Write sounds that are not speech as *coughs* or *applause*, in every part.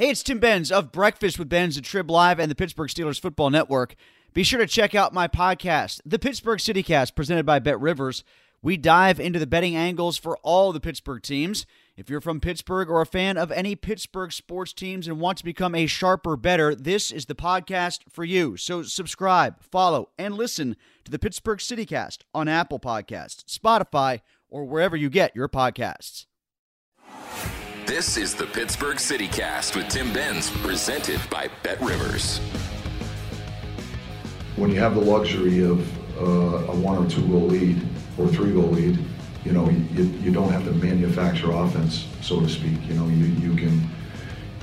Hey, it's Tim Benz of Breakfast with Benz and Trib Live and the Pittsburgh Steelers Football Network. Be sure to check out my podcast, the Pittsburgh CityCast, presented by Bet Rivers. We dive into the betting angles for all the Pittsburgh teams. If you're from Pittsburgh or a fan of any Pittsburgh sports teams and want to become a sharper bettor, this is the podcast for you. So subscribe, follow, and listen to the Pittsburgh CityCast on Apple Podcasts, Spotify, or wherever you get your podcasts. This is the Pittsburgh CityCast with Tim Benz, presented by Bet Rivers. When you have the luxury of uh, a one or two goal lead or three goal lead, you know you, you don't have to manufacture offense, so to speak. You know you, you can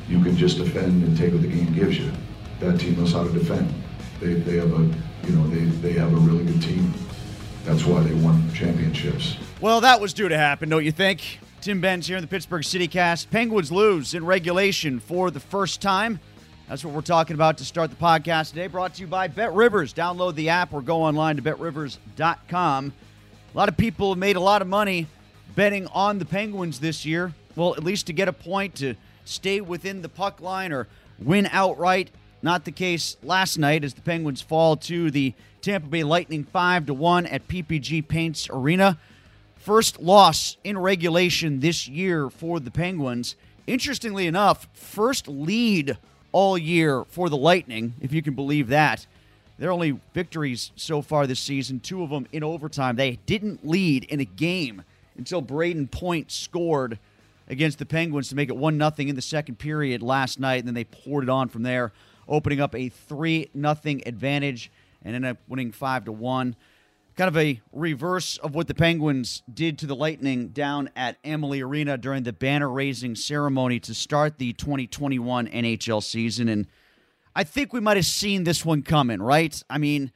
you can just defend and take what the game gives you. That team knows how to defend. They, they have a you know they, they have a really good team. That's why they won championships. Well, that was due to happen, don't you think? Tim Benz here in the Pittsburgh CityCast. Penguins lose in regulation for the first time. That's what we're talking about to start the podcast today. Brought to you by Bet Rivers. Download the app or go online to betrivers.com. A lot of people have made a lot of money betting on the Penguins this year. Well, at least to get a point to stay within the puck line or win outright. Not the case last night as the Penguins fall to the Tampa Bay Lightning 5 to 1 at PPG Paints Arena. First loss in regulation this year for the Penguins. Interestingly enough, first lead all year for the Lightning, if you can believe that. Their only victories so far this season, two of them in overtime. They didn't lead in a game until Brayden Point scored against the Penguins to make it 1 0 in the second period last night, and then they poured it on from there, opening up a 3 0 advantage and ended up winning 5 to 1 kind of a reverse of what the Penguins did to the Lightning down at Amalie Arena during the banner raising ceremony to start the 2021 NHL season. And I think we might have seen this one coming, right? I mean,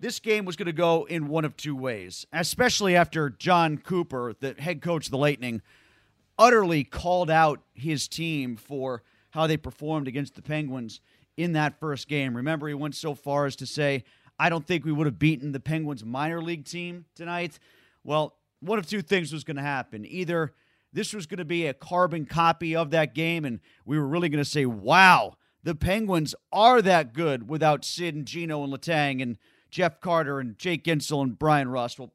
this game was going to go in one of two ways, especially after Jon Cooper, the head coach of the Lightning, utterly called out his team for how they performed against the Penguins in that first game. Remember, he went so far as to say, I don't think we would have beaten the Penguins minor league team tonight. Well, one of two things was going to happen. Either this was going to be a carbon copy of that game, and we were really going to say, wow, the Penguins are that good without Sid and Gino and Letang and Jeff Carter and Jake Guentzel and Bryan Rust. Well,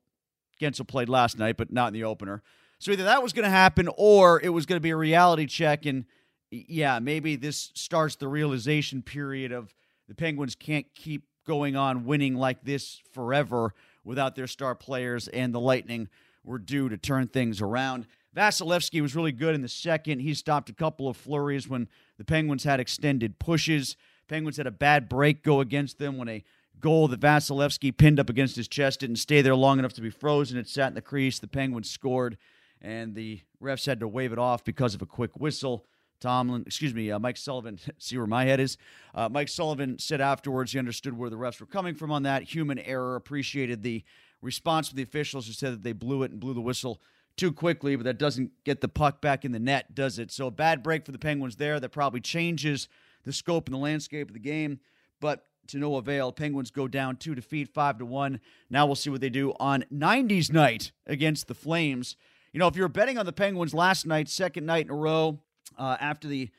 Guentzel played last night, but not in the opener. So either that was going to happen or it was going to be a reality check. And yeah, maybe this starts the realization period of the Penguins can't keep going on winning like this forever without their star players, and the Lightning were due to turn things around. Vasilevskiy was really good in the second. He stopped a couple of flurries when the Penguins had extended pushes. Penguins had a bad break go against them when a goal that Vasilevskiy pinned up against his chest didn't stay there long enough to be frozen. It sat in the crease. The Penguins scored, and the refs had to wave it off because of a quick whistle. Tomlin, excuse me, uh, Mike Sullivan, *laughs* see where my head is. Uh, Mike Sullivan said afterwards he understood where the refs were coming from on that. Human error, appreciated the response from the officials who said that they blew it and blew the whistle too quickly, but that doesn't get the puck back in the net, does it? So a bad break for the Penguins there. That probably changes the scope and the landscape of the game, but to no avail. Penguins go down to defeat, five to one. Now we'll see what they do on 90s night against the Flames. You know, if you're betting on the Penguins last night, second night in a row, uh, after the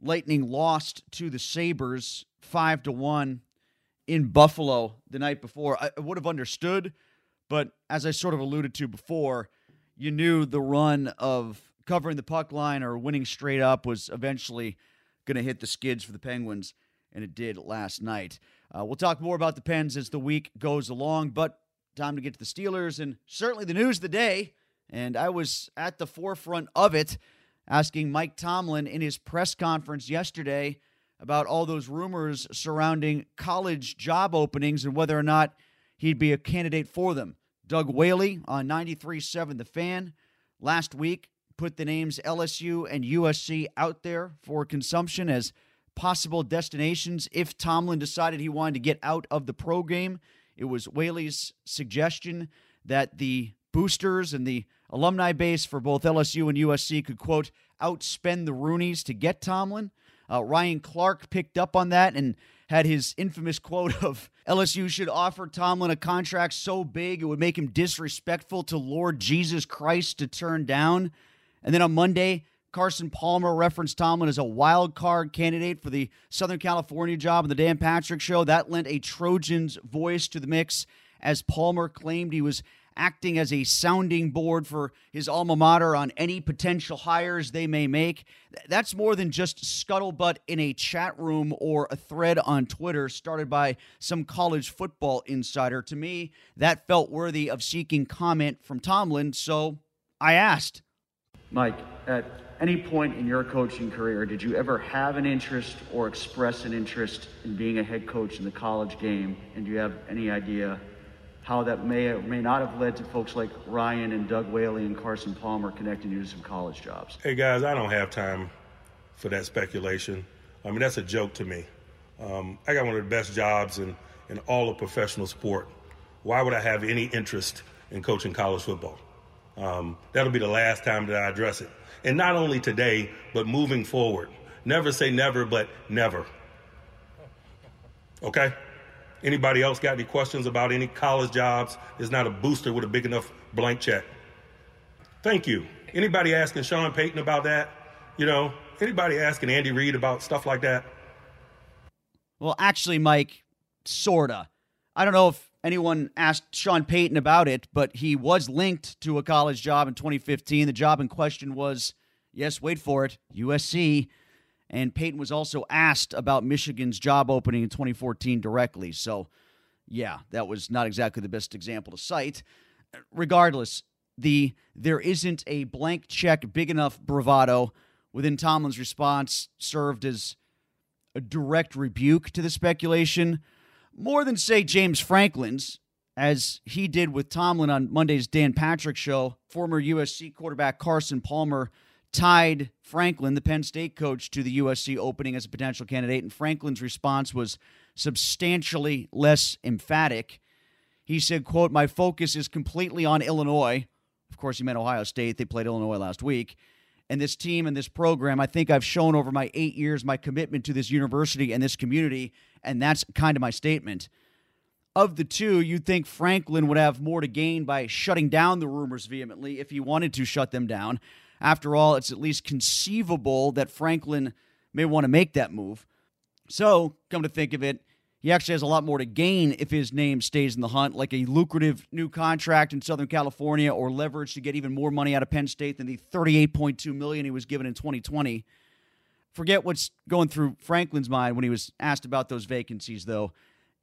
Lightning lost to the Sabres five to one in Buffalo the night before. I would have understood, but as I sort of alluded to before, you knew the run of covering the puck line or winning straight up was eventually going to hit the skids for the Penguins, and it did last night. Uh, we'll talk more about the Pens as the week goes along, but time to get to the Steelers and certainly the news of the day. And I was at the forefront of it asking Mike Tomlin in his press conference yesterday about all those rumors surrounding college job openings and whether or not he'd be a candidate for them. Doug Whaley on 93.7 The Fan last week put the names LSU and USC out there for consumption as possible destinations if Tomlin decided he wanted to get out of the pro game. It was Whaley's suggestion that the boosters and the alumni base for both LSU and USC could, quote, outspend the Rooneys to get Tomlin. Uh, Ryan Clark picked up on that and had his infamous quote of LSU should offer Tomlin a contract so big it would make him disrespectful to Lord Jesus Christ to turn down. And then on Monday, Carson Palmer referenced Tomlin as a wild card candidate for the Southern California job on the Dan Patrick Show. That lent a Trojan's voice to the mix as Palmer claimed he was acting as a sounding board for his alma mater on any potential hires they may make. That's more than just scuttlebutt in a chat room or a thread on Twitter started by some college football insider. To me, that felt worthy of seeking comment from Tomlin, so I asked. Mike, at any point in your coaching career, did you ever have an interest or express an interest in being a head coach in the college game? And do you have any idea how that may or may not have led to folks like Ryan and Doug Whaley and Carson Palmer connecting you to some college jobs. Hey guys, I don't have time for that speculation. I mean, that's a joke to me. Um, I got one of the best jobs in, in all of professional sport. Why would I have any interest in coaching college football? Um, that'll be the last time that I address it. And not only today, but moving forward. Never say never, but never. Okay? Anybody else got any questions about any college jobs? There's not a booster with a big enough blank check. Thank you. Anybody asking Sean Payton about that? You know, anybody asking Andy Reid about stuff like that? Well, actually, Mike, sorta. I don't know if anyone asked Sean Payton about it, but he was linked to a college job in 2015. The job in question was, yes, wait for it, USC. And Payton was also asked about Michigan's job opening in 2014 directly. So, yeah, that was not exactly the best example to cite. Regardless, the there isn't a blank check big enough bravado within Tomlin's response served as a direct rebuke to the speculation, more than say James Franklin's, as he did with Tomlin on Monday's Dan Patrick show. Former USC quarterback Carson Palmer tied Franklin, the Penn State coach, to the USC opening as a potential candidate, and Franklin's response was substantially less emphatic. He said, quote, My focus is completely on Illinois. Of course, he meant Ohio State. They played Illinois last week. And this team and this program, I think I've shown over my eight years my commitment to this university and this community, and that's kind of my statement. Of the two, you'd think Franklin would have more to gain by shutting down the rumors vehemently if he wanted to shut them down. After all, it's at least conceivable that Franklin may want to make that move. So, come to think of it, he actually has a lot more to gain if his name stays in the hunt, like a lucrative new contract in Southern California or leverage to get even more money out of Penn State than the 38.2 million he was given in 2020. Forget what's going through Franklin's mind when he was asked about those vacancies, though.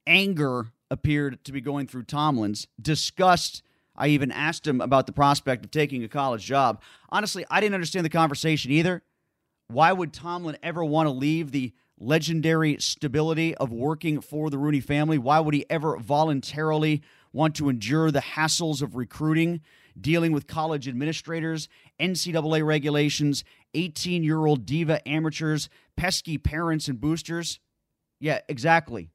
Anger appeared to be going through Tomlin's. Disgust I even asked him about the prospect of taking a college job. Honestly, I didn't understand the conversation either. Why would Tomlin ever want to leave the legendary stability of working for the Rooney family? Why would he ever voluntarily want to endure the hassles of recruiting, dealing with college administrators, NCAA regulations, 18 year old diva amateurs, pesky parents and boosters? Yeah, exactly.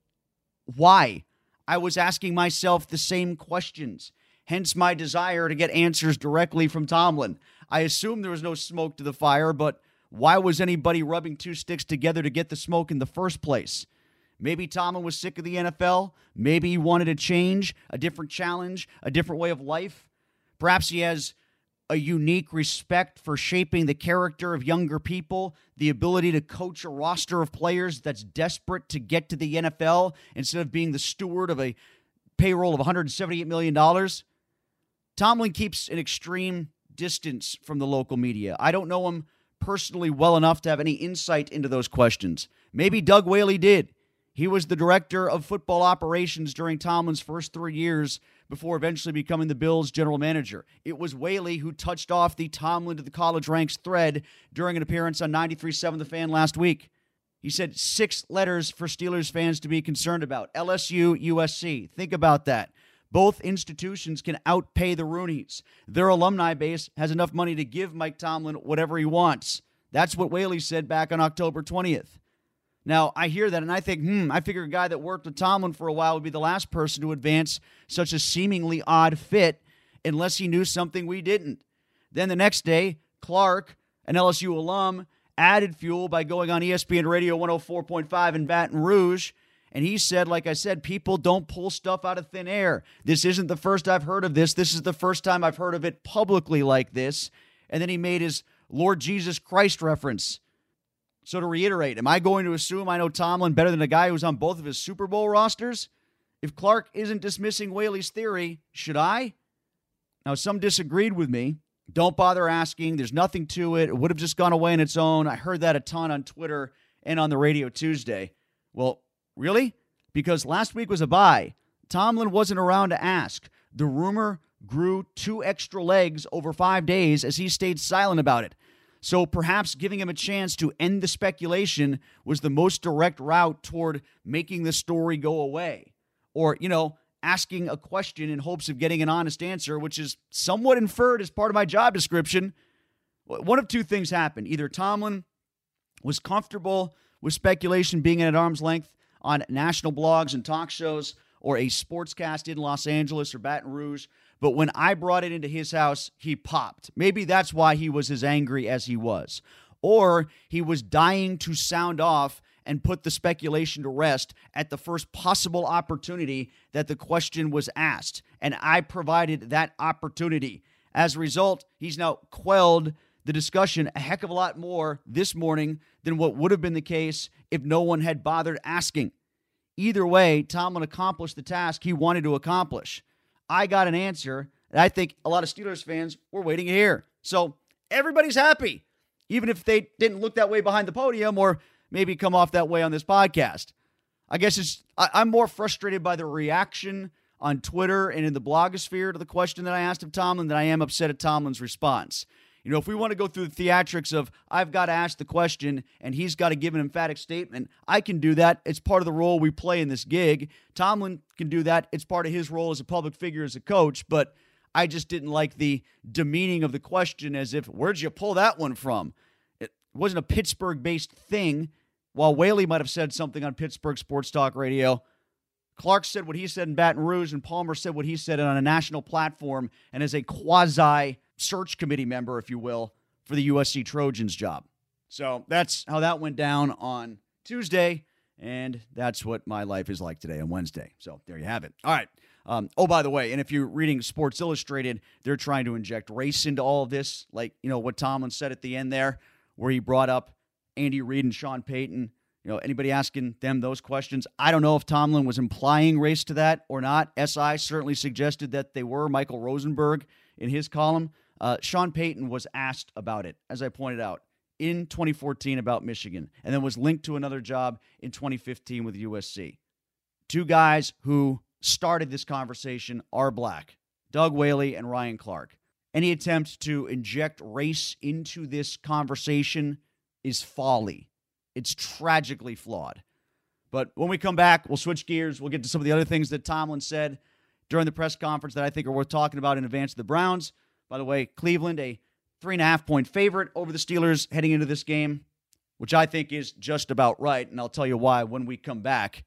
Why? I was asking myself the same questions hence my desire to get answers directly from Tomlin. I assume there was no smoke to the fire, but why was anybody rubbing two sticks together to get the smoke in the first place? Maybe Tomlin was sick of the NFL. Maybe he wanted a change, a different challenge, a different way of life. Perhaps he has a unique respect for shaping the character of younger people, the ability to coach a roster of players that's desperate to get to the NFL instead of being the steward of a payroll of $178 million. Tomlin keeps an extreme distance from the local media. I don't know him personally well enough to have any insight into those questions. Maybe Doug Whaley did. He was the director of football operations during Tomlin's first three years before eventually becoming the Bills' general manager. It was Whaley who touched off the Tomlin to the college ranks thread during an appearance on 93.7 The Fan last week. He said six letters for Steelers fans to be concerned about LSU, USC. Think about that. Both institutions can outpay the Rooneys. Their alumni base has enough money to give Mike Tomlin whatever he wants. That's what Whaley said back on October 20th. Now, I hear that and I think, hmm, I figure a guy that worked with Tomlin for a while would be the last person to advance such a seemingly odd fit unless he knew something we didn't. Then the next day, Clark, an LSU alum, added fuel by going on ESPN Radio 104.5 in Baton Rouge and he said, like I said, people don't pull stuff out of thin air. This isn't the first I've heard of this. This is the first time I've heard of it publicly like this. And then he made his Lord Jesus Christ reference. So to reiterate, am I going to assume I know Tomlin better than a guy who's on both of his Super Bowl rosters? If Clark isn't dismissing Whaley's theory, should I? Now, some disagreed with me. Don't bother asking. There's nothing to it. It would have just gone away on its own. I heard that a ton on Twitter and on the radio Tuesday. Well, really? Because last week was a bye. Tomlin wasn't around to ask. The rumor grew two extra legs over five days as he stayed silent about it. So perhaps giving him a chance to end the speculation was the most direct route toward making the story go away. Or, you know, asking a question in hopes of getting an honest answer, which is somewhat inferred as part of my job description. One of two things happened. Either Tomlin was comfortable with speculation being at arm's length on national blogs and talk shows or a sportscast in Los Angeles or Baton Rouge, but when I brought it into his house, he popped. Maybe that's why he was as angry as he was. Or he was dying to sound off and put the speculation to rest at the first possible opportunity that the question was asked. And I provided that opportunity. As a result, he's now quelled the discussion a heck of a lot more this morning than what would have been the case if no one had bothered asking. Either way, Tomlin accomplished the task he wanted to accomplish. I got an answer that I think a lot of Steelers fans were waiting to hear. So everybody's happy, even if they didn't look that way behind the podium or maybe come off that way on this podcast. I guess it's I, I'm more frustrated by the reaction on Twitter and in the blogosphere to the question that I asked of Tomlin than I am upset at Tomlin's response. You know, if we want to go through the theatrics of I've got to ask the question and he's got to give an emphatic statement, I can do that. It's part of the role we play in this gig. Tomlin can do that. It's part of his role as a public figure, as a coach. But I just didn't like the demeaning of the question as if, where'd you pull that one from? It wasn't a Pittsburgh based thing. While Whaley might have said something on Pittsburgh Sports Talk Radio, Clark said what he said in Baton Rouge, and Palmer said what he said on a national platform and as a quasi search committee member, if you will, for the USC Trojans job. So that's how that went down on Tuesday. And that's what my life is like today on Wednesday. So there you have it. All right. Um, oh, by the way, and if you're reading Sports Illustrated, they're trying to inject race into all of this, like you know what Tomlin said at the end there, where he brought up Andy Reid and Sean Payton. You know, anybody asking them those questions? I don't know if Tomlin was implying race to that or not. SI certainly suggested that they were. Michael Rosenberg in his column uh, Sean Payton was asked about it, as I pointed out, in 2014 about Michigan, and then was linked to another job in 2015 with USC. Two guys who started this conversation are black Doug Whaley and Ryan Clark. Any attempt to inject race into this conversation is folly. It's tragically flawed. But when we come back, we'll switch gears. We'll get to some of the other things that Tomlin said during the press conference that I think are worth talking about in advance of the Browns. By the way, Cleveland, a three and a half point favorite over the Steelers heading into this game, which I think is just about right. And I'll tell you why when we come back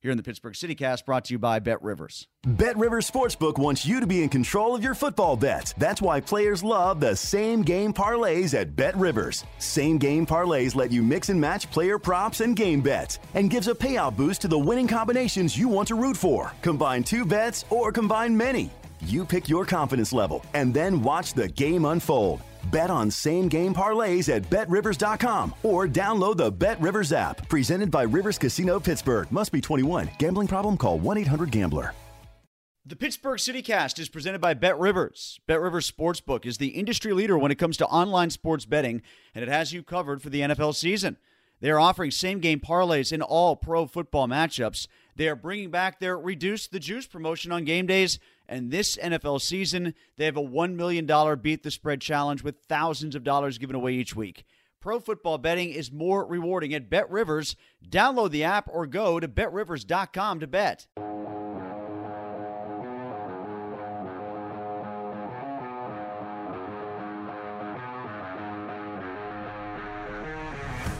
here in the Pittsburgh CityCast, brought to you by Bet Rivers. Bet Rivers Sportsbook wants you to be in control of your football bets. That's why players love the same game parlays at Bet Rivers. Same game parlays let you mix and match player props and game bets, and gives a payout boost to the winning combinations you want to root for. Combine two bets or combine many. You pick your confidence level and then watch the game unfold. Bet on same game parlays at betrivers.com or download the Bet Rivers app. Presented by Rivers Casino Pittsburgh. Must be 21. Gambling problem? Call 1 800 Gambler. The Pittsburgh CityCast is presented by Bet Rivers. Bet Rivers Sportsbook is the industry leader when it comes to online sports betting, and it has you covered for the NFL season. They are offering same game parlays in all pro football matchups. They are bringing back their Reduce the Juice promotion on game days and this NFL season, they have a $1 million Beat the Spread challenge with thousands of dollars given away each week. Pro football betting is more rewarding at Bet Rivers. Download the app or go to betrivers.com to bet.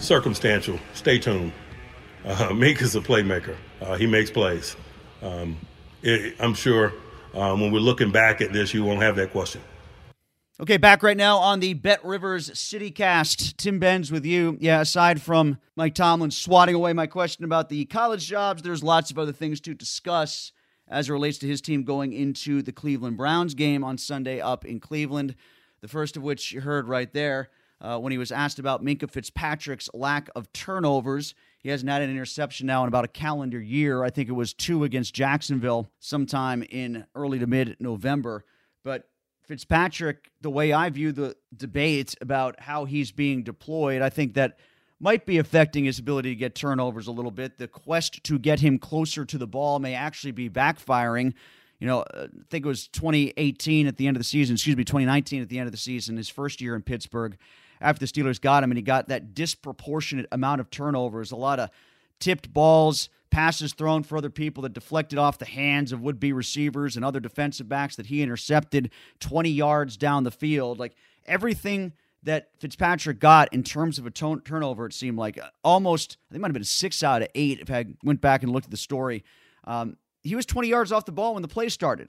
Circumstantial. Stay tuned. Uh, *laughs* is a playmaker. Uh, he makes plays. Um, it, I'm sure um, when we're looking back at this, you won't have that question. Okay, back right now on the Bet Rivers CityCast. Tim Benz with you. Yeah, aside from Mike Tomlin swatting away my question about the college jobs, there's lots of other things to discuss as it relates to his team going into the Cleveland Browns game on Sunday up in Cleveland. The first of which you heard right there. uh, when he was asked about Minkah Fitzpatrick's lack of turnovers. He hasn't had an interception now in about a calendar year. I think it was two against Jacksonville sometime in early to mid November. But Fitzpatrick, the way I view the debate about how he's being deployed, I think that might be affecting his ability to get turnovers a little bit. The quest to get him closer to the ball may actually be backfiring. You know, uh, I think it was 2018 at the end of the season, excuse me, 2019 at the end of the season, his first year in Pittsburgh, after the Steelers got him, and he got that disproportionate amount of turnovers, a lot of tipped balls, passes thrown for other people that deflected off the hands of would be receivers and other defensive backs that he intercepted 20 yards down the field. Like everything that Fitzpatrick got in terms of a t- turnover, it seemed like uh, almost, I think might have been six out of eight if I went back and looked at the story. Um, he was 20 yards off the ball when the play started.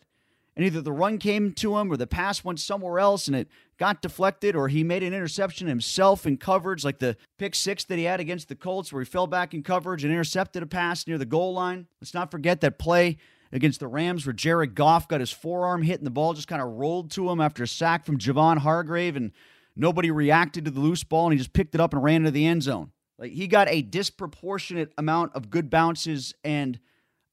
And either the run came to him or the pass went somewhere else and it got deflected, or he made an interception himself in coverage, like the pick six that he had against the Colts, where he fell back in coverage and intercepted a pass near the goal line. Let's not forget that play against the Rams where Jared Goff got his forearm hit and the ball just kind of rolled to him after a sack from Javon Hargrave and nobody reacted to the loose ball and he just picked it up and ran into the end zone. Like he got a disproportionate amount of good bounces and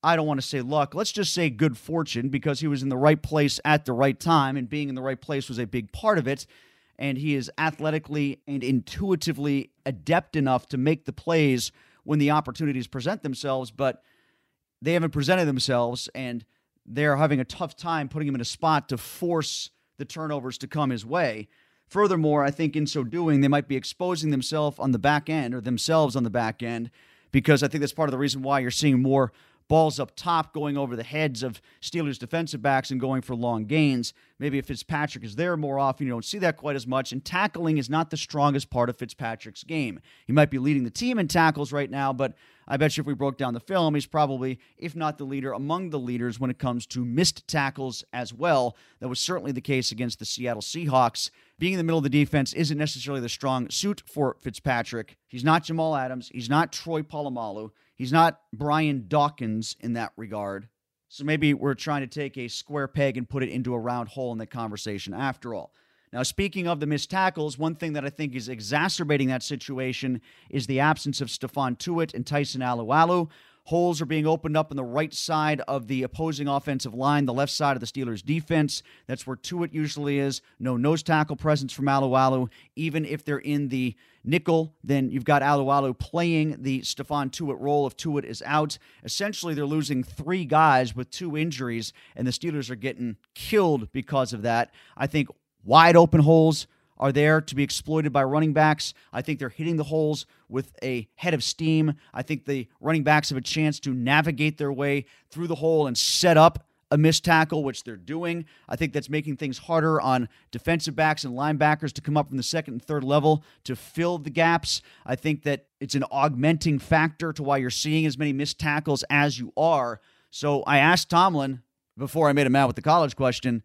I don't want to say luck. Let's just say good fortune because he was in the right place at the right time, and being in the right place was a big part of it. And he is athletically and intuitively adept enough to make the plays when the opportunities present themselves, but they haven't presented themselves, and they're having a tough time putting him in a spot to force the turnovers to come his way. Furthermore, I think in so doing, they might be exposing themselves on the back end or themselves on the back end because I think that's part of the reason why you're seeing more balls up top going over the heads of Steelers defensive backs and going for long gains. Maybe if Fitzpatrick is there more often, you don't see that quite as much. And tackling is not the strongest part of Fitzpatrick's game. He might be leading the team in tackles right now, but I bet you if we broke down the film, he's probably, if not the leader, among the leaders when it comes to missed tackles as well. That was certainly the case against the Seattle Seahawks. Being in the middle of the defense isn't necessarily the strong suit for Fitzpatrick. He's not Jamal Adams. He's not Troy Polamalu. He's not Brian Dawkins in that regard. So maybe we're trying to take a square peg and put it into a round hole in the conversation after all. Now, speaking of the missed tackles, one thing that I think is exacerbating that situation is the absence of Stephon Tuitt and Tyson Alualu. Holes are being opened up on the right side of the opposing offensive line, the left side of the Steelers' defense. That's where Tuitt usually is. No nose tackle presence from Alualu. Even if they're in the nickel, then you've got Alualu playing the Stephon Tuitt role if Tuitt is out. Essentially, they're losing three guys with two injuries, and the Steelers are getting killed because of that. I think wide open holes are there to be exploited by running backs. I think they're hitting the holes with a head of steam. I think the running backs have a chance to navigate their way through the hole and set up a missed tackle, which they're doing. I think that's making things harder on defensive backs and linebackers to come up from the second and third level to fill the gaps. I think that it's an augmenting factor to why you're seeing as many missed tackles as you are. So I asked Tomlin before I made him mad with the college question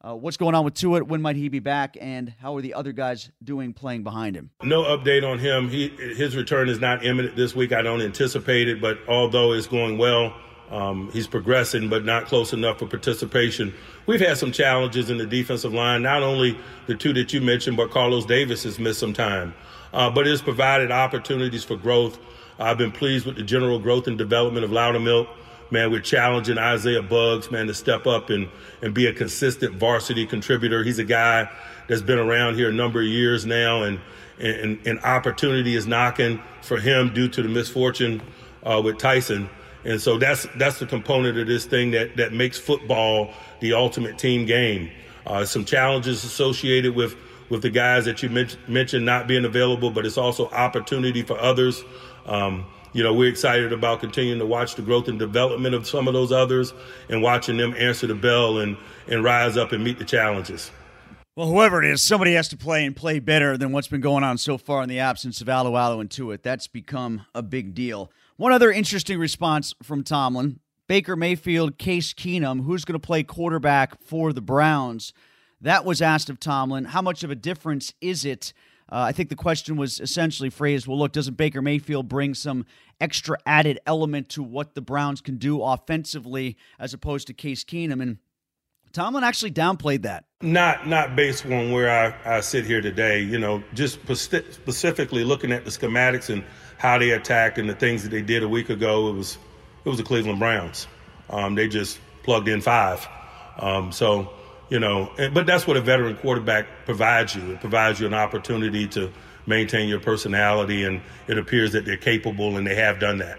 uh, what's going on with Tuitt? When might he be back? And how are the other guys doing playing behind him? No update on him. He his return is not imminent this week. I don't anticipate it, but although it's going well, um, he's progressing, but not close enough for participation. We've had some challenges in the defensive line. Not only the two that you mentioned, but Carlos Davis has missed some time. Uh, but it has provided opportunities for growth. I've been pleased with the general growth and development of Loudermilk man, we're challenging Isaiah Buggs, man, to step up and, and be a consistent varsity contributor. He's a guy that's been around here a number of years now, and, and, and opportunity is knocking for him due to the misfortune uh, with Tyson. And so that's that's the component of this thing that, that makes football the ultimate team game. Uh, some challenges associated with, with the guys that you mentioned not being available, but it's also opportunity for others. Um, you know, we're excited about continuing to watch the growth and development of some of those others and watching them answer the bell and, and rise up and meet the challenges. Well, whoever it is, somebody has to play and play better than what's been going on so far in the absence of Alualu and Tuitt. That's become a big deal. One other interesting response from Tomlin Baker Mayfield, Case Keenum, who's going to play quarterback for the Browns? That was asked of Tomlin. How much of a difference is it uh, I think the question was essentially phrased well, look, doesn't Baker Mayfield bring some extra added element to what the Browns can do offensively as opposed to Case Keenum? And Tomlin actually downplayed that. Not not based on where I, I sit here today. You know, just specifically looking at the schematics and how they attacked and the things that they did a week ago. It was it was the Cleveland Browns. Um, they just plugged in five. Um, so you know, but that's what a veteran quarterback provides you. It provides you an opportunity to maintain your personality, and it appears that they're capable and they have done that.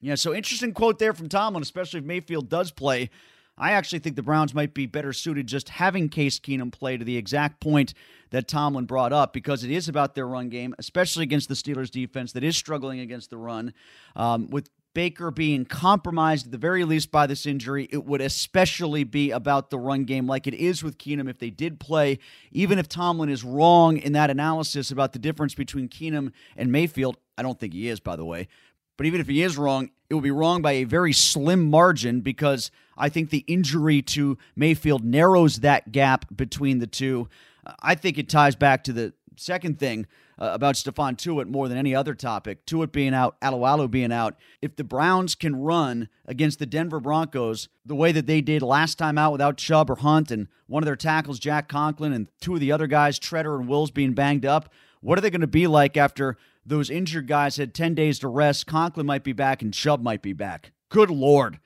Yeah, so interesting quote there from Tomlin, especially if Mayfield does play. I actually think the Browns might be better suited just having Case Keenum play to the exact point that Tomlin brought up because it is about their run game, especially against the Steelers defense that is struggling against the run. Um, with Baker being compromised at the very least by this injury, it would especially be about the run game, like it is with Keenum if they did play. Even if Tomlin is wrong in that analysis about the difference between Keenum and Mayfield, I don't think he is, by the way. But even if he is wrong, it will be wrong by a very slim margin because I think the injury to Mayfield narrows that gap between the two. I think it ties back to the second thing uh, about Stephon Tuitt more than any other topic. Tuitt being out, Alualu being out. If the Browns can run against the Denver Broncos the way that they did last time out without Chubb or Hunt and one of their tackles, Jack Conklin, and two of the other guys, Tretter and Wills, being banged up, what are they going to be like after those injured guys had 10 days to rest? Conklin might be back and Chubb might be back. Good Lord.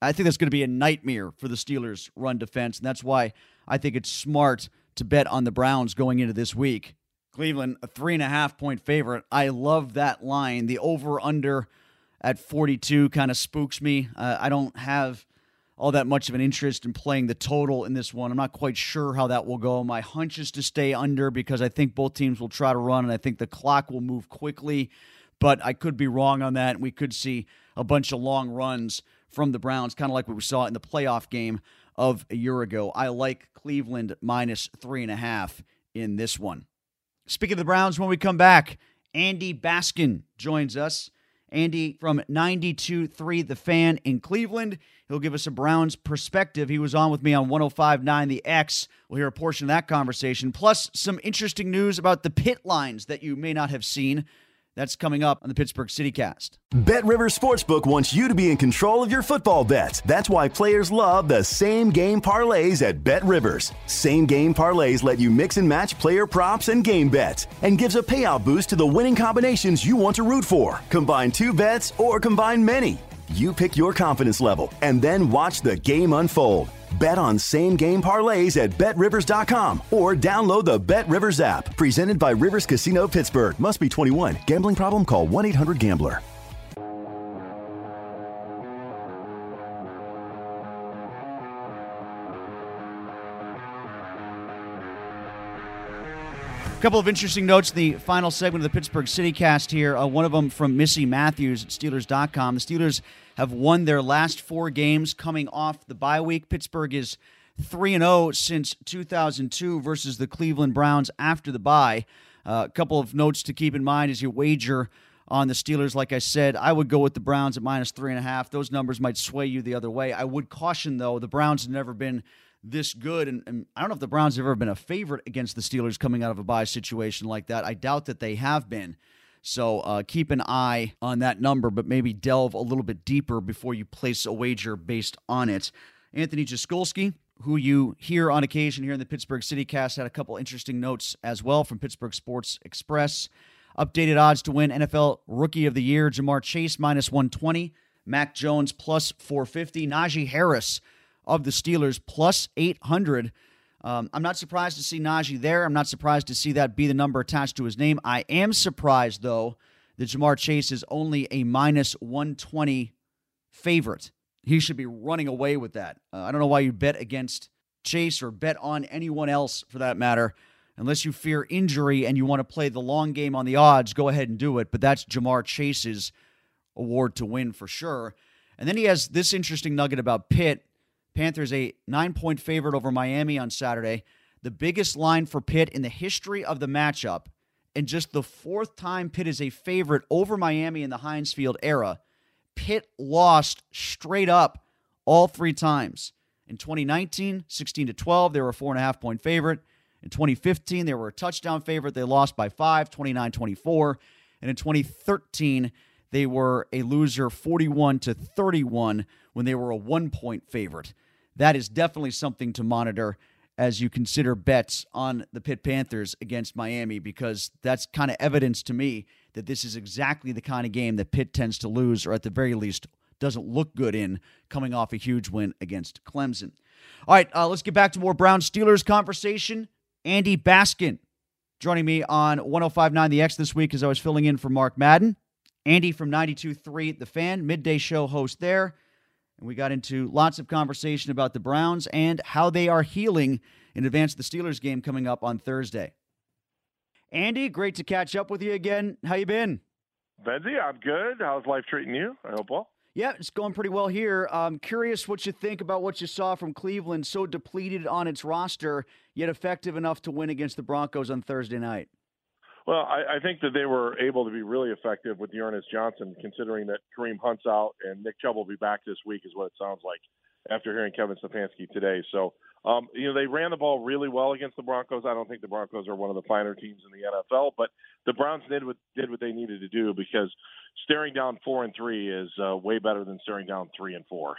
I think that's going to be a nightmare for the Steelers' run defense, and that's why I think it's smart to bet on the Browns going into this week. Cleveland, a three and a half point favorite. I love that line. The over under at 42 kind of spooks me. Uh, I don't have all that much of an interest in playing the total in this one. I'm not quite sure how that will go. My hunch is to stay under because I think both teams will try to run and I think the clock will move quickly, but I could be wrong on that. We could see a bunch of long runs from the Browns, kind of like what we saw in the playoff game of a year ago. I like Cleveland minus three and a half in this one. Speaking of the Browns, when we come back, Andy Baskin joins us. Andy from 92.3 The Fan in Cleveland. He'll give us a Browns perspective. He was on with me on 105.9 The X. We'll hear a portion of that conversation, plus some interesting news about the Pitt lines that you may not have seen that's coming up on the Pittsburgh CityCast. Bet Rivers Sportsbook wants you to be in control of your football bets. That's why players love the same game parlays at Bet Rivers. Same game parlays let you mix and match player props and game bets and gives a payout boost to the winning combinations you want to root for. Combine two bets or combine many. You pick your confidence level and then watch the game unfold. Bet on same game parlays at betrivers.com or download the Bet Rivers app. Presented by Rivers Casino Pittsburgh. Must be 21. Gambling problem? Call 1 800 Gambler. Couple of interesting notes in the final segment of the Pittsburgh CityCast here. Uh, one of them from Missi Matthews at Steelers.com. The Steelers have won their last four games coming off the bye week. Pittsburgh is 3 0 since 2002 versus the Cleveland Browns after the bye. Uh, a couple of notes to keep in mind as you wager on the Steelers. Like I said, I would go with the Browns at minus three and a half. Those numbers might sway you the other way. I would caution, though, the Browns have never been this good. And, and, I don't know if the Browns have ever been a favorite against the Steelers coming out of a bye situation like that. I doubt that they have been. So uh, keep an eye on that number, but maybe delve a little bit deeper before you place a wager based on it. Anthony Jaskolski, who you hear on occasion here in the Pittsburgh City Cast, had a couple interesting notes as well from Pittsburgh Sports Express. Updated odds to win NFL Rookie of the Year: Ja'Marr Chase minus 120, Mac Jones plus 450, Najee Harris of the Steelers plus 800. Um, I'm not surprised to see Najee there. I'm not surprised to see that be the number attached to his name. I am surprised, though, that Ja'Marr Chase is only a minus 120 favorite. He should be running away with that. Uh, I don't know why you bet against Chase or bet on anyone else for that matter. Unless you fear injury and you want to play the long game on the odds, go ahead and do it. But that's Ja'Marr Chase's award to win for sure. And then he has this interesting nugget about Pitt. Panthers a nine point favorite over Miami on Saturday. The biggest line for Pitt in the history of the matchup, and just the fourth time Pitt is a favorite over Miami in the Heinz Field era. Pitt lost straight up all three times. In 2019, 16 to 12, they were a four and a half point favorite. In 2015, they were a touchdown favorite. They lost by five, 29 24. And in 2013, they were a loser 41 to 31 when they were a one point favorite. That is definitely something to monitor as you consider bets on the Pitt Panthers against Miami because that's kind of evidence to me that this is exactly the kind of game that Pitt tends to lose or at the very least doesn't look good in coming off a huge win against Clemson. All right, uh, let's get back to more Brown Steelers conversation. Andy Baskin joining me on 1059 The X this week as I was filling in for Mark Madden. Andy from 92.3 The Fan, midday show host there. And we got into lots of conversation about the Browns and how they are healing in advance of the Steelers game coming up on Thursday. Andy, great to catch up with you again. How you been? Benzie, I'm good. How's life treating you? I hope well. Yeah, it's going pretty well here. I'm curious what you think about what you saw from Cleveland, so depleted on its roster, yet effective enough to win against the Broncos on Thursday night. Well, I, I think that they were able to be really effective with the Ernest Johnson, considering that Kareem Hunt's out and Nick Chubb will be back this week, is what it sounds like after hearing Kevin Stefanski today. So, um, you know, they ran the ball really well against the Broncos. I don't think the Broncos are one of the finer teams in the NFL, but the Browns did what did what they needed to do because staring down four and three is uh, way better than staring down three and four.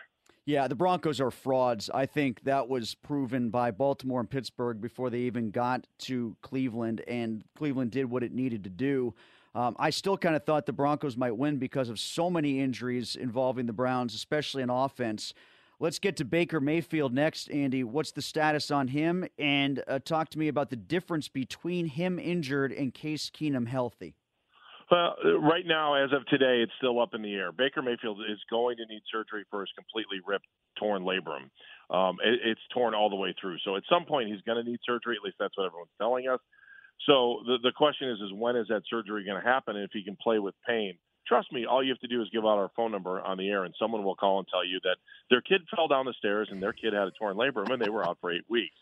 Yeah, the Broncos are frauds. I think that was proven by Baltimore and Pittsburgh before they even got to Cleveland, and Cleveland did what it needed to do. Um, I still kind of thought the Broncos might win because of so many injuries involving the Browns, especially in offense. Let's get to Baker Mayfield next, Andy. What's the status on him? And uh, talk to me about the difference between him injured and Case Keenum healthy. Well, right now, as of today, it's still up in the air. Baker Mayfield is going to need surgery for his completely ripped, torn labrum. Um, it, it's torn all the way through. So at some point, he's going to need surgery. At least that's what everyone's telling us. So the the question is, is when is that surgery going to happen? And if he can play with pain, trust me, all you have to do is give out our phone number on the air, and someone will call and tell you that their kid fell down the stairs and their kid had a torn labrum, and they were out for eight weeks.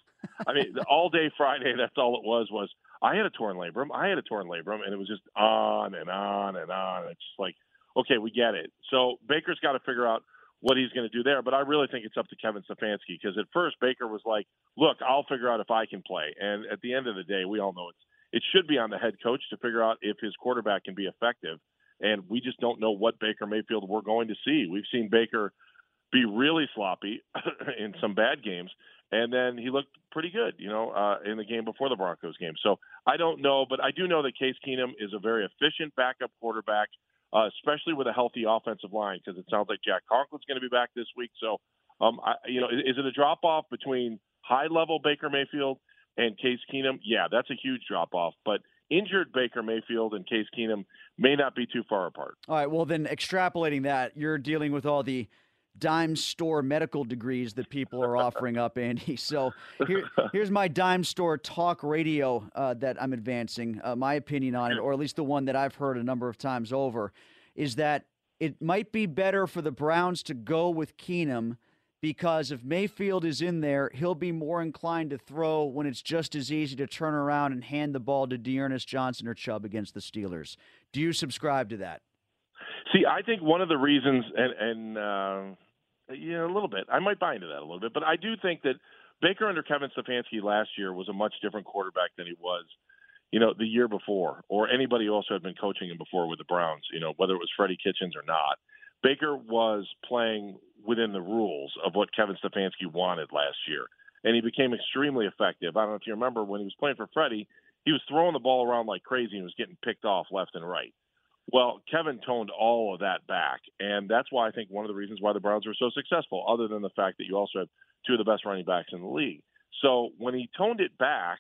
I mean, all day Friday, that's all it was was I had a torn labrum, I had a torn labrum, and it was just on and on and on. It's just like, okay, we get it. So Baker's got to figure out what he's going to do there. But I really think it's up to Kevin Stefanski because at first Baker was like, "Look, I'll figure out if I can play." And at the end of the day, we all know it's it should be on the head coach to figure out if his quarterback can be effective. And we just don't know what Baker Mayfield we're going to see. We've seen Baker be really sloppy *clears throat* in some bad games, and then he looked pretty good, you know, uh, in the game before the Broncos game. So I don't know, but I do know that Case Keenum is a very efficient backup quarterback, uh, especially with a healthy offensive line, because it sounds like Jack Conklin's going to be back this week. So, um, I, you know, is, is it a drop off between high level Baker Mayfield and Case Keenum? Yeah, that's a huge drop off, but injured Baker Mayfield and Case Keenum may not be too far apart. All right. Well, then extrapolating that, you're dealing with all the dime store medical degrees that people are offering up, Andy. *laughs* So here, here's my dime store talk radio uh, that I'm advancing. Uh, my opinion on it, or at least the one that I've heard a number of times over, is that it might be better for the Browns to go with Keenum because if Mayfield is in there, he'll be more inclined to throw when it's just as easy to turn around and hand the ball to D'Ernest Johnson or Chubb against the Steelers. Do you subscribe to that? See, I think one of the reasons, and, and uh, yeah, a little bit, I might buy into that a little bit, but I do think that Baker under Kevin Stefanski last year was a much different quarterback than he was, you know, the year before, or anybody else who had been coaching him before with the Browns. You know, whether it was Freddie Kitchens or not, Baker was playing within the rules of what Kevin Stefanski wanted last year. And he became extremely effective. I don't know if you remember when he was playing for Freddie, he was throwing the ball around like crazy and was getting picked off left and right. Well, Kevin toned all of that back. And that's why I think one of the reasons why the Browns were so successful, other than the fact that you also have two of the best running backs in the league. So when he toned it back,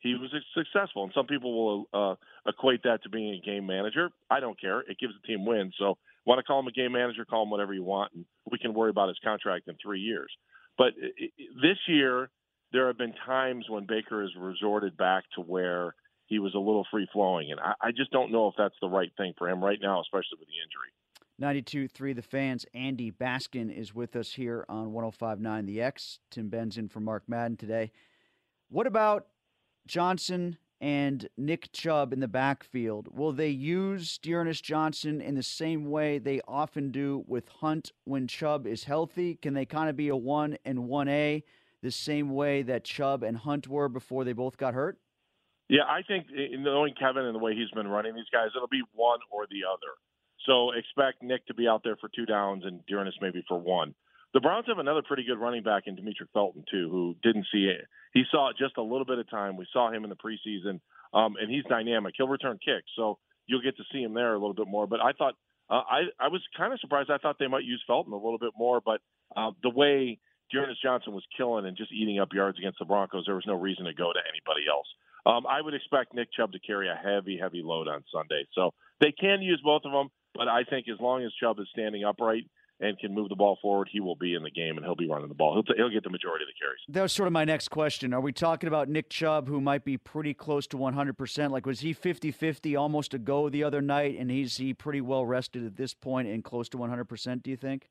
he was successful. And some people will uh, equate that to being a game manager. I don't care. It gives the team wins. So want to call him a game manager, call him whatever you want, and we can worry about his contract in three years. But this year, there have been times when Baker has resorted back to where he was a little free flowing, and I, I just don't know if that's the right thing for him right now, especially with the injury. 92.3 The Fans. Andy Baskin is with us here on 105.9 The X. Tim Benz in for Mark Madden today. What about Johnson and Nick Chubb in the backfield. Will they use D'Ernest Johnson in the same way they often do with Hunt when Chubb is healthy? Can they kind of be a 1 and 1A the same way that Chubb and Hunt were before they both got hurt? Yeah, I think knowing Kevin and the way he's been running these guys, it'll be one or the other. So expect Nick to be out there for two downs and D'Ernest maybe for one. the Browns have another pretty good running back in Demetric Felton too, who didn't see it. He saw it just a little bit of time. We saw him in the preseason, um, and he's dynamic. He'll return kicks, so you'll get to see him there a little bit more. But I thought uh, I I was kind of surprised. I thought they might use Felton a little bit more, but uh, the way D'Ernest Johnson was killing and just eating up yards against the Broncos, there was no reason to go to anybody else. Um, I would expect Nick Chubb to carry a heavy, heavy load on Sunday. So they can use both of them, but I think as long as Chubb is standing upright and can move the ball forward, he will be in the game and he'll be running the ball. He'll, t- he'll get the majority of the carries. That was sort of my next question. Are we talking about Nick Chubb, who might be pretty close to 100%? Like, was he 50 50 almost a go the other night, and he's he pretty well rested at this point and close to 100%, do you think?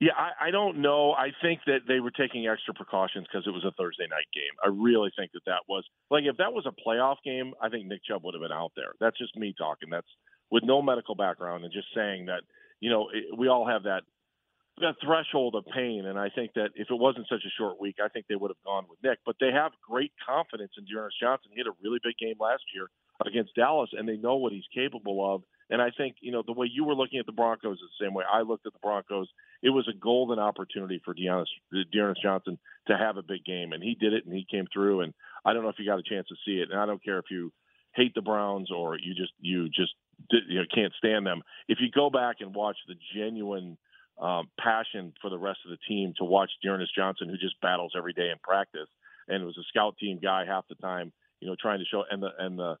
Yeah, I, I don't know. I think that they were taking extra precautions because it was a Thursday night game. I really think that that was like if that was a playoff game, I think Nick Chubb would have been out there. That's just me talking. That's with no medical background and just saying that you know it, we all have that that threshold of pain. And I think that if it wasn't such a short week, I think they would have gone with Nick. But they have great confidence in D'Ernest Johnson. He had a really big game last year against Dallas, and they know what he's capable of. And I think, you know, the way you were looking at the Broncos is the same way I looked at the Broncos. It was a golden opportunity for D'Ernest, D'Ernest Johnson to have a big game, and he did it, and he came through. And I don't know if you got a chance to see it, and I don't care if you hate the Browns or you just you just you know can't stand them. If you go back and watch the genuine um, passion for the rest of the team to watch D'Ernest Johnson, who just battles every day in practice, and was a scout team guy half the time, you know, trying to show and the and the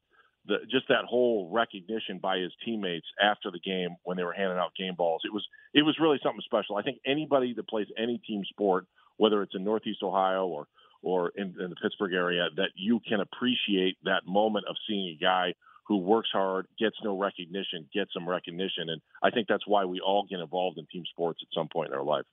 the just that whole recognition by his teammates after the game when they were handing out game balls. It was it was really something special. I think anybody that plays any team sport, whether it's in Northeast Ohio or or in, in the Pittsburgh area, that you can appreciate that moment of seeing a guy who works hard, gets no recognition, gets some recognition, and I think that's why we all get involved in team sports at some point in our life.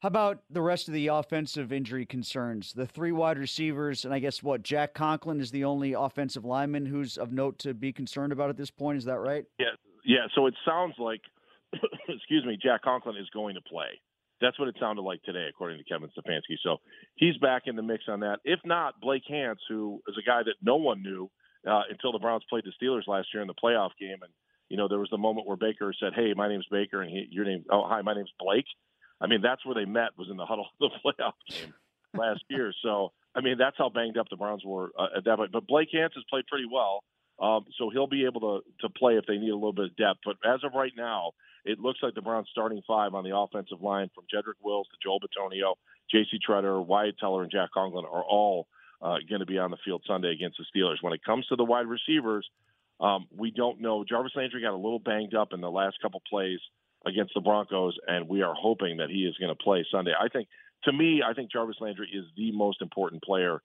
How about the rest of the offensive injury concerns? The three wide receivers, and I guess what Jack Conklin is the only offensive lineman who's of note to be concerned about at this point. Is that right? Yeah, yeah. So it sounds like, *coughs* excuse me, Jack Conklin is going to play. That's what it sounded like today, according to Kevin Stefanski. So he's back in the mix on that. If not, Blake Hance, who is a guy that no one knew uh, until the Browns played the Steelers last year in the playoff game, and you know there was the moment where Baker said, "Hey, my name's Baker," and he, your name, oh hi, my name's Blake I mean, that's where they met was in the huddle of the *laughs* playoff game last year. So, I mean, that's how banged up the Browns were uh, at that point. But Blake Hance has played pretty well, um, so he'll be able to to play if they need a little bit of depth. But as of right now, it looks like the Browns starting five on the offensive line from Jedrick Wills to Joel Bitonio, J.C. Tretter, Wyatt Teller, and Jack Conklin are all uh, going to be on the field Sunday against the Steelers. When it comes to the wide receivers, um, we don't know. Jarvis Landry got a little banged up in the last couple plays against the Broncos, and we are hoping that he is going to play Sunday. I think, to me, I think Jarvis Landry is the most important player.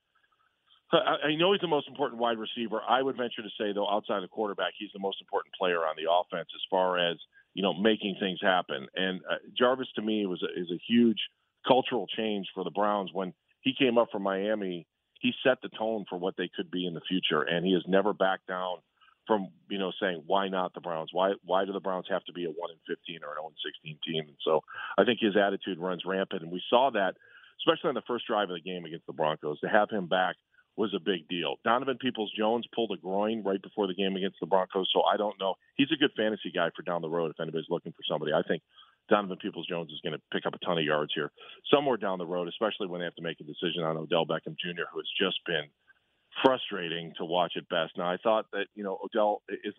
I know he's the most important wide receiver. I would venture to say, though, outside the quarterback, he's the most important player on the offense as far as you know making things happen. And uh, Jarvis, to me, was a, is a huge cultural change for the Browns when he came up from Miami. He set the tone for what they could be in the future, and he has never backed down from you know saying why not the Browns? Why why do the Browns have to be a one in fifteen or an zero in sixteen team? And so I think his attitude runs rampant, and we saw that especially on the first drive of the game against the Broncos. To have him back was a big deal. Donovan Peoples Jones pulled a groin right before the game against the Broncos, so I don't know. He's a good fantasy guy for down the road if anybody's looking for somebody. I think Donovan Peoples Jones is going to pick up a ton of yards here somewhere down the road, especially when they have to make a decision on Odell Beckham Jr., who has just been frustrating to watch at best. Now I thought that you know Odell is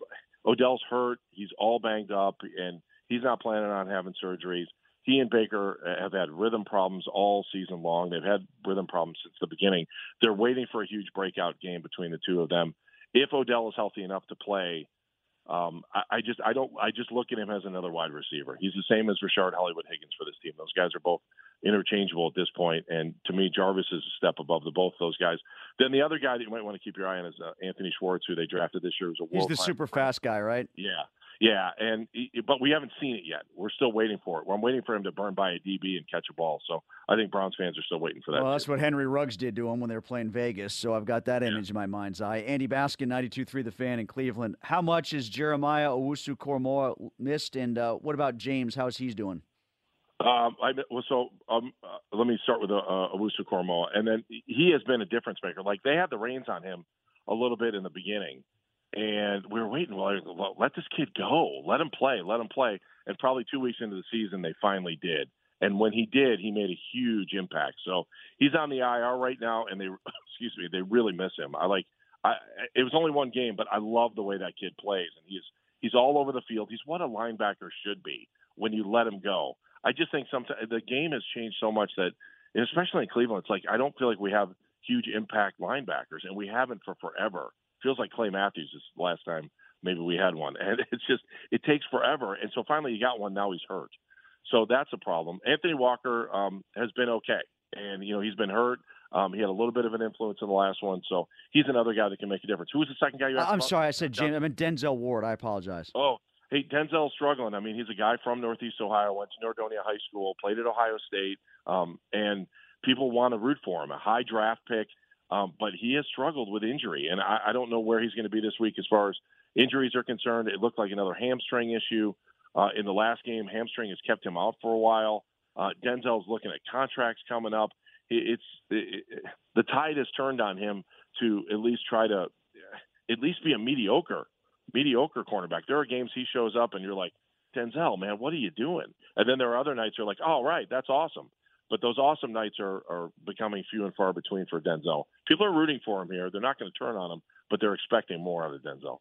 Odell's hurt. He's all banged up, and he's not planning on having surgeries. He and Baker uh, have had rhythm problems all season long. They've had rhythm problems since the beginning. They're waiting for a huge breakout game between the two of them. If Odell is healthy enough to play, um, I, I just I don't I just look at him as another wide receiver. He's the same as Rashard Hollywood Higgins for this team. Those guys are both interchangeable at this point, and to me, Jarvis is a step above the both those guys. Then the other guy that you might want to keep your eye on is uh, Anthony Schwartz, who they drafted this year. A He's the super fast guy, right? Yeah, yeah, and but we haven't seen it yet. We're still waiting for it. I'm waiting for him to burn by a DB and catch a ball. So I think Browns fans are still waiting for that. Well, that's what Henry Ruggs did to him when they were playing Vegas. So I've got that yeah. image in my mind's eye. Andy Baskin, 92.3 The Fan in Cleveland. How much is Jeremiah Owusu-Koramoah missed, and uh, what about James? How's he doing? Um, I, well, so um, uh, let me start with uh, Owusu-Koramoah, and then he has been a difference maker. Like they had the reins on him a little bit in the beginning, and we were waiting. Well, let this kid go. Let him play. Let him play. And probably two weeks into the season, they finally did. And when he did, he made a huge impact. So he's on the IR right now, and they *coughs* excuse me, they really miss him. I like. I, it was only one game, but I love the way that kid plays, and he's he's all over the field. He's what a linebacker should be when you let him go. I just think sometimes the game has changed so much that, especially in Cleveland, it's like I don't feel like we have huge impact linebackers, and we haven't for forever. Feels like Clay Matthews is the last time maybe we had one, *laughs* and it's just it takes forever. And so finally, you got one. Now he's hurt, so that's a problem. Anthony Walker um, has been okay, and you know he's been hurt. Um, he had a little bit of an influence in the last one, so he's another guy that can make a difference. Who was the second guy you asked I'm about? sorry, I said James. I meant Denzel Ward. I apologize. Oh, hey, Denzel's struggling. I mean, he's a guy from Northeast Ohio, went to Nordonia High School, played at Ohio State, um, and people want to root for him. A high draft pick, um, but he has struggled with injury, and I, I don't know where he's going to be this week as far as injuries are concerned. It looked like another hamstring issue uh, in the last game. Hamstring has kept him out for a while. Uh, Denzel's looking at contracts coming up. It, it's it, it, the tide has turned on him to at least try to at least be a mediocre mediocre cornerback. There are games he shows up and you're like, Denzel, man, what are you doing? And then there are other nights you're like, oh, right, that's awesome. But those awesome nights are, are becoming few and far between for Denzel. People are rooting for him here. They're not going to turn on him, but they're expecting more out of Denzel.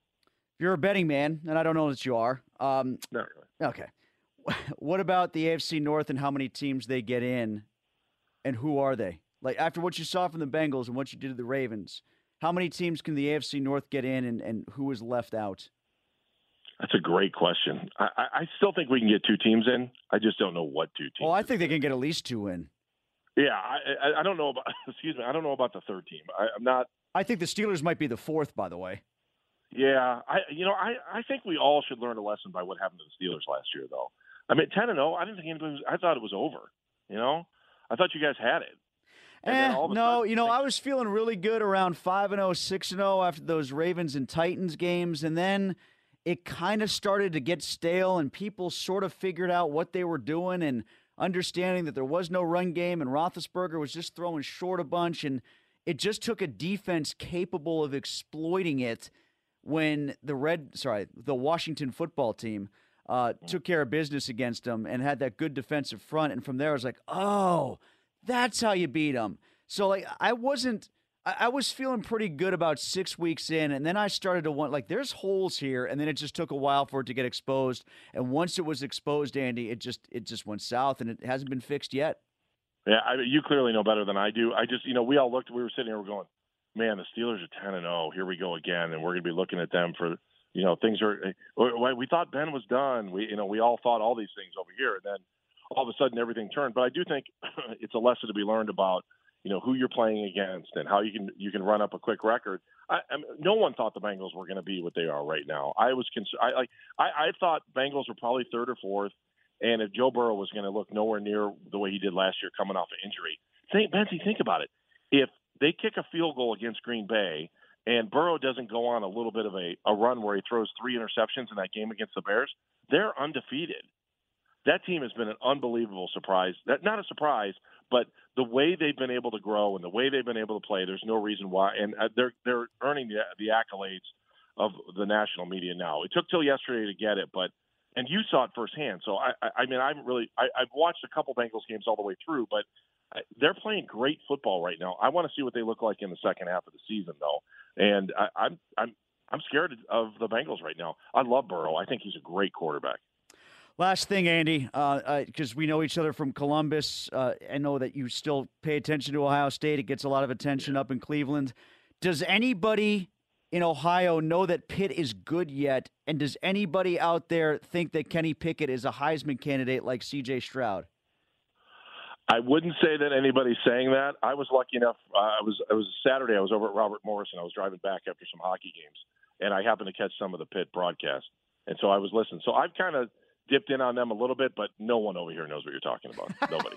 If you're a betting man, and I don't know that you are. Um, Not really. okay. *laughs* What about the AFC North and how many teams they get in, and who are they? Like after what you saw from the Bengals and what you did to the Ravens, how many teams can the AFC North get in, and, and who is left out? That's a great question. I, I still think we can get two teams in. I just don't know what two teams. Well, I think they can get at least two in. Yeah, I, I, I don't know about. *laughs* Excuse me, I don't know about the third team. I, I'm not. I think the Steelers might be the fourth, by the way. Yeah, I you know I I think we all should learn a lesson by what happened to the Steelers last year, though. I mean, ten and zero. I didn't think anybody was. I thought it was over. You know, I thought you guys had it. And Eh, all of a no, sudden, you know, I was feeling really good around 5 and 0, 6 and 0 after those Ravens and Titans games and then it kind of started to get stale and people sort of figured out what they were doing and understanding that there was no run game and Roethlisberger was just throwing short a bunch. And it just took a defense capable of exploiting it when the red sorry, the Washington football team uh, took care of business against them and had that good defensive front. And from there I was like, "Oh, that's how you beat them. So like I wasn't I, I was feeling pretty good about six weeks in, and then I started to want like there's holes here, and then it just took a while for it to get exposed. And once it was exposed, Andy, it just it just went south, and it hasn't been fixed yet. Yeah, I, you clearly know better than I do. I just, you know, we all looked. We were sitting here, we're going, man, the Steelers are ten and zero. Here we go again, and we're going to be looking at them for, you know, things are. Eh, we we thought Ben was done. We, you know, we all thought all these things over here, and then all of a sudden everything turned. But I do think *clears throat* it's a lesson to be learned about, you know, who you're playing against and how you can you can run up a quick record. I, I mean, no one thought the Bengals were going to be what they are right now. I was cons- I like I, I thought Bengals were probably third or fourth. And if Joe Burrow was going to look nowhere near the way he did last year, coming off an injury, think, Benzie, think about it. If they kick a field goal against Green Bay and Burrow doesn't go on a little bit of a, a run where he throws three interceptions in that game against the Bears, they're undefeated. That team has been an unbelievable surprise. That not a surprise, but the way they've been able to grow and the way they've been able to play, there's no reason why. And uh, they're they're earning the, the accolades of the national media now. It took till yesterday to get it, but and you saw it firsthand. So I, I, I mean, I haven't really. I, I've watched a couple Bengals games all the way through, but they're playing great football right now. I want to see what they look like in the second half of the season, though. And I, I'm I'm I'm scared of the Bengals right now. I love Burrow. I think he's a great quarterback. Last thing, Andy, because we know each other from Columbus. Uh, I know that you still pay attention to Ohio State. It gets a lot of attention up in Cleveland. Does anybody in Ohio know that Pitt is good yet? And does anybody out there think that Kenny Pickett is a Heisman candidate like C.J. Stroud? I wouldn't say that anybody's saying that. I was lucky enough. Uh, I was it was Saturday. I was over at Robert Morris and I was driving back after some hockey games, and I happened to catch some of the Pitt broadcast, and so I was listening. So I've kind of dipped in on them a little bit, but no one over here knows what you're talking about. *laughs* Nobody.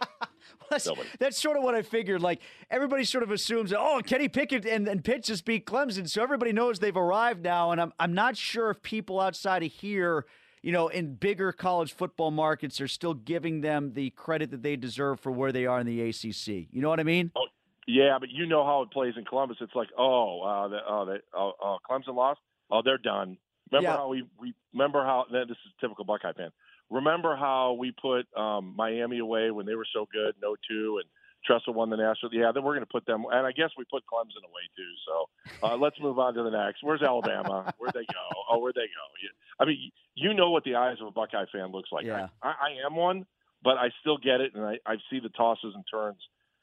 that's, Nobody. that's sort of what I figured. Like everybody sort of assumes, oh, Kenny Pickett and, and Pitt just beat Clemson, so everybody knows they've arrived now. And I'm I'm not sure if people outside of here, you know, in bigger college football markets, are still giving them the credit that they deserve for where they are in the ACC. You know what I mean? Oh, yeah, but you know how it plays in Columbus. It's like, oh, uh, the, uh, the, uh, Clemson lost. Oh, they're done. Remember Yeah. how we, we remember how this is typical Buckeye fan. Remember how we put um, Miami away when they were so good, no two, and Tressel won the national. Yeah, then we're going to put them, and I guess we put Clemson away too. So uh, let's move on to the next. Where's Alabama? Where'd they go? Oh, where'd they go? I mean, you know what the eyes of a Buckeye fan looks like. Yeah. I, I am one, but I still get it, and I, I see the tosses and turns.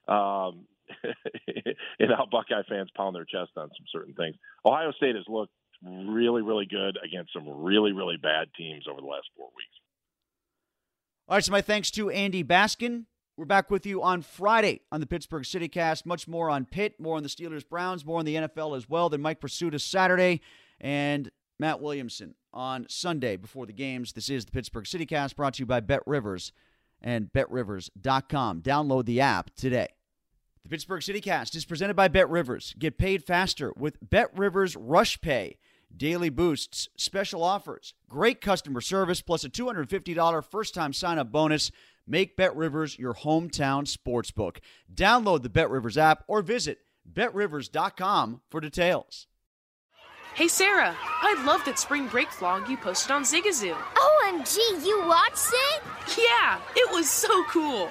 Um, *laughs* and how Buckeye fans pound their chest on some certain things. Ohio State has looked really, really good against some really, really bad teams over the last four weeks. All right, so my thanks to Andy Baskin. We're back with you on Friday on the Pittsburgh CityCast. Much more on Pitt, more on the Steelers Browns, more on the NFL as well. Then Mike Prisuta Saturday and Matt Williamson on Sunday before the games. This is the Pittsburgh CityCast brought to you by Bet Rivers and betrivers.com. Download the app today. The Pittsburgh CityCast is presented by Bet Rivers. Get paid faster with Bet Rivers Rush Pay. Daily boosts, special offers, great customer service, plus a $250 first time sign up bonus. Make Bet Rivers your hometown sportsbook. Download the Bet Rivers app or visit betrivers.com for details. Hey Sarah, I love that spring break vlog you posted on Zigazoo. OMG, you watched it? Yeah, it was so cool.